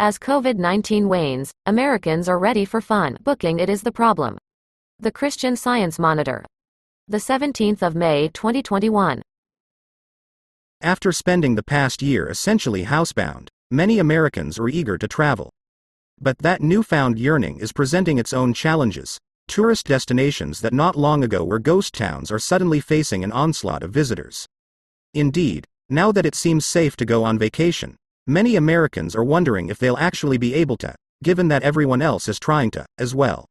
As COVID 19 wanes, Americans are ready for fun. Booking it is the problem. The Christian Science Monitor. The 17th of May 2021. After spending the past year essentially housebound, many Americans are eager to travel. But that newfound yearning is presenting its own challenges. Tourist destinations that not long ago were ghost towns are suddenly facing an onslaught of visitors. Indeed, now that it seems safe to go on vacation, many Americans are wondering if they'll actually be able to, given that everyone else is trying to, as well.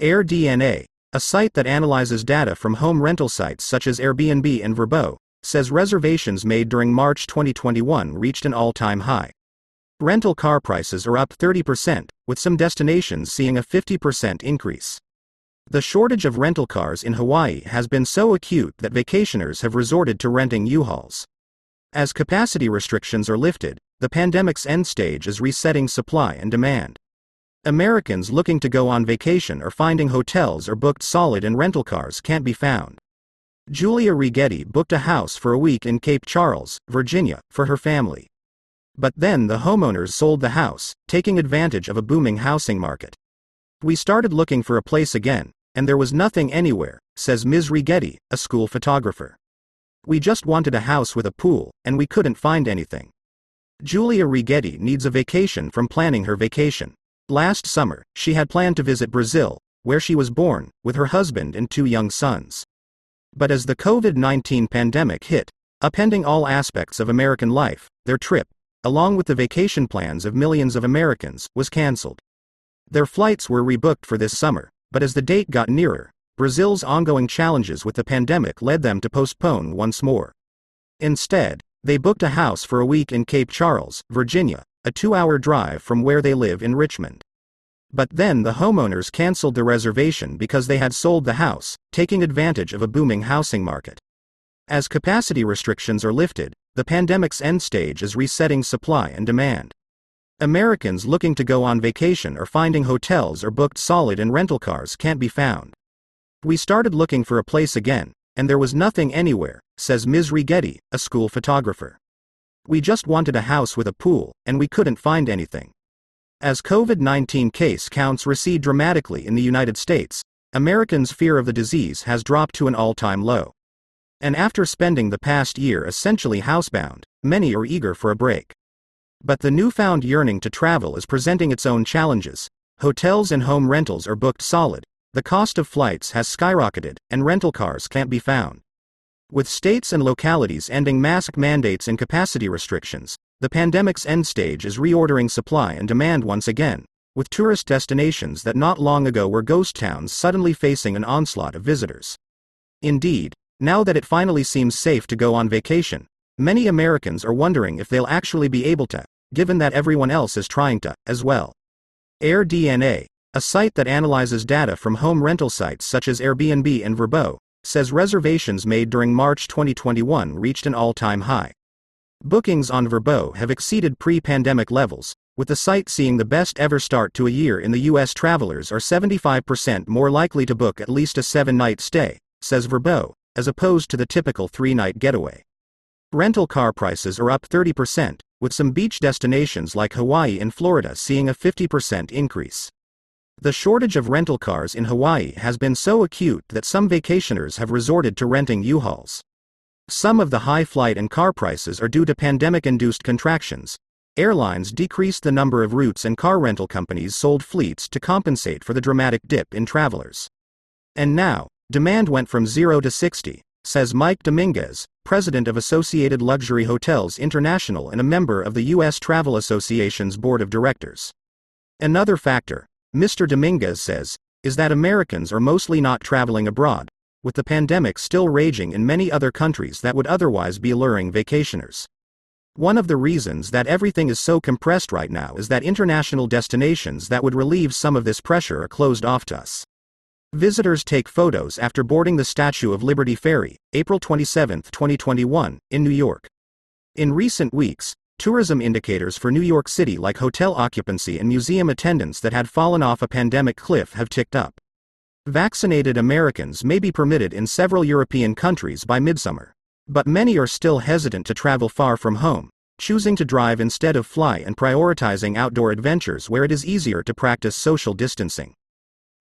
AirDNA, a site that analyzes data from home rental sites such as Airbnb and Vrbo, says reservations made during March 2021 reached an all time high. Rental car prices are up 30%, with some destinations seeing a 50% increase. The shortage of rental cars in Hawaii has been so acute that vacationers have resorted to renting U-Hauls. As capacity restrictions are lifted, the pandemic's end stage is resetting supply and demand. Americans looking to go on vacation are finding hotels are booked solid and rental cars can't be found. Julia Righetti booked a house for a week in Cape Charles, Virginia, for her family. But then the homeowners sold the house, taking advantage of a booming housing market. We started looking for a place again, and there was nothing anywhere, says Ms. Righetti, a school photographer. We just wanted a house with a pool, and we couldn't find anything. Julia Righetti needs a vacation from planning her vacation. Last summer, she had planned to visit Brazil, where she was born, with her husband and two young sons. But as the COVID 19 pandemic hit, upending all aspects of American life, their trip, along with the vacation plans of millions of Americans, was cancelled. Their flights were rebooked for this summer, but as the date got nearer, Brazil's ongoing challenges with the pandemic led them to postpone once more. Instead, they booked a house for a week in Cape Charles, Virginia, a two hour drive from where they live in Richmond. But then the homeowners canceled the reservation because they had sold the house, taking advantage of a booming housing market. As capacity restrictions are lifted, the pandemic's end stage is resetting supply and demand. Americans looking to go on vacation or finding hotels are booked solid and rental cars can't be found. We started looking for a place again, and there was nothing anywhere, says Ms. Righetti, a school photographer. We just wanted a house with a pool, and we couldn't find anything. As COVID 19 case counts recede dramatically in the United States, Americans' fear of the disease has dropped to an all time low. And after spending the past year essentially housebound, many are eager for a break. But the newfound yearning to travel is presenting its own challenges. Hotels and home rentals are booked solid, the cost of flights has skyrocketed, and rental cars can't be found. With states and localities ending mask mandates and capacity restrictions, the pandemic's end stage is reordering supply and demand once again, with tourist destinations that not long ago were ghost towns suddenly facing an onslaught of visitors. Indeed, now that it finally seems safe to go on vacation, many Americans are wondering if they'll actually be able to, given that everyone else is trying to, as well. AirDNA, a site that analyzes data from home rental sites such as Airbnb and Vrbo, says reservations made during March 2021 reached an all time high. Bookings on Vrbo have exceeded pre pandemic levels, with the site seeing the best ever start to a year in the U.S. Travelers are 75% more likely to book at least a seven night stay, says Vrbo, as opposed to the typical three night getaway. Rental car prices are up 30%, with some beach destinations like Hawaii and Florida seeing a 50% increase. The shortage of rental cars in Hawaii has been so acute that some vacationers have resorted to renting U-Hauls. Some of the high flight and car prices are due to pandemic induced contractions. Airlines decreased the number of routes and car rental companies sold fleets to compensate for the dramatic dip in travelers. And now, demand went from 0 to 60, says Mike Dominguez, president of Associated Luxury Hotels International and a member of the U.S. Travel Association's board of directors. Another factor, Mr. Dominguez says, is that Americans are mostly not traveling abroad, with the pandemic still raging in many other countries that would otherwise be luring vacationers. One of the reasons that everything is so compressed right now is that international destinations that would relieve some of this pressure are closed off to us. Visitors take photos after boarding the Statue of Liberty Ferry, April 27, 2021, in New York. In recent weeks, tourism indicators for New York City like hotel occupancy and museum attendance that had fallen off a pandemic cliff have ticked up. Vaccinated Americans may be permitted in several European countries by midsummer. But many are still hesitant to travel far from home, choosing to drive instead of fly and prioritizing outdoor adventures where it is easier to practice social distancing.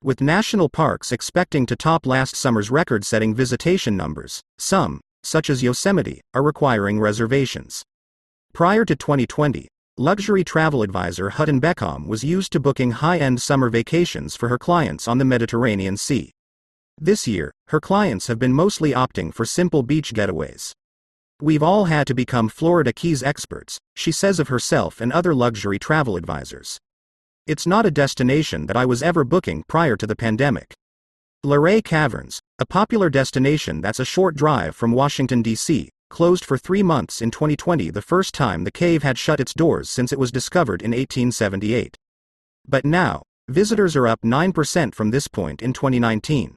With national parks expecting to top last summer's record setting visitation numbers, some, such as Yosemite, are requiring reservations. Prior to 2020, luxury travel advisor Hutton Beckham was used to booking high end summer vacations for her clients on the Mediterranean Sea. This year, her clients have been mostly opting for simple beach getaways. We've all had to become Florida Keys experts, she says of herself and other luxury travel advisors. It's not a destination that I was ever booking prior to the pandemic. Luray Caverns, a popular destination that's a short drive from Washington, D.C., closed for three months in 2020, the first time the cave had shut its doors since it was discovered in 1878. But now, visitors are up 9% from this point in 2019.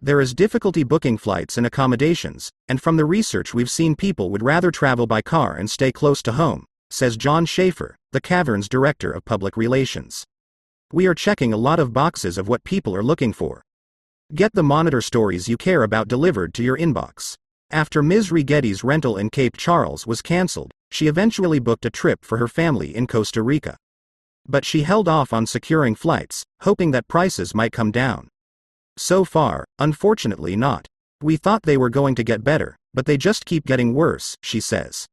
There is difficulty booking flights and accommodations, and from the research we've seen people would rather travel by car and stay close to home, says John Schaefer, the Cavern's Director of Public Relations. We are checking a lot of boxes of what people are looking for. Get the monitor stories you care about delivered to your inbox. After Ms. Righetti's rental in Cape Charles was cancelled, she eventually booked a trip for her family in Costa Rica. But she held off on securing flights, hoping that prices might come down. So far, unfortunately not. We thought they were going to get better, but they just keep getting worse, she says.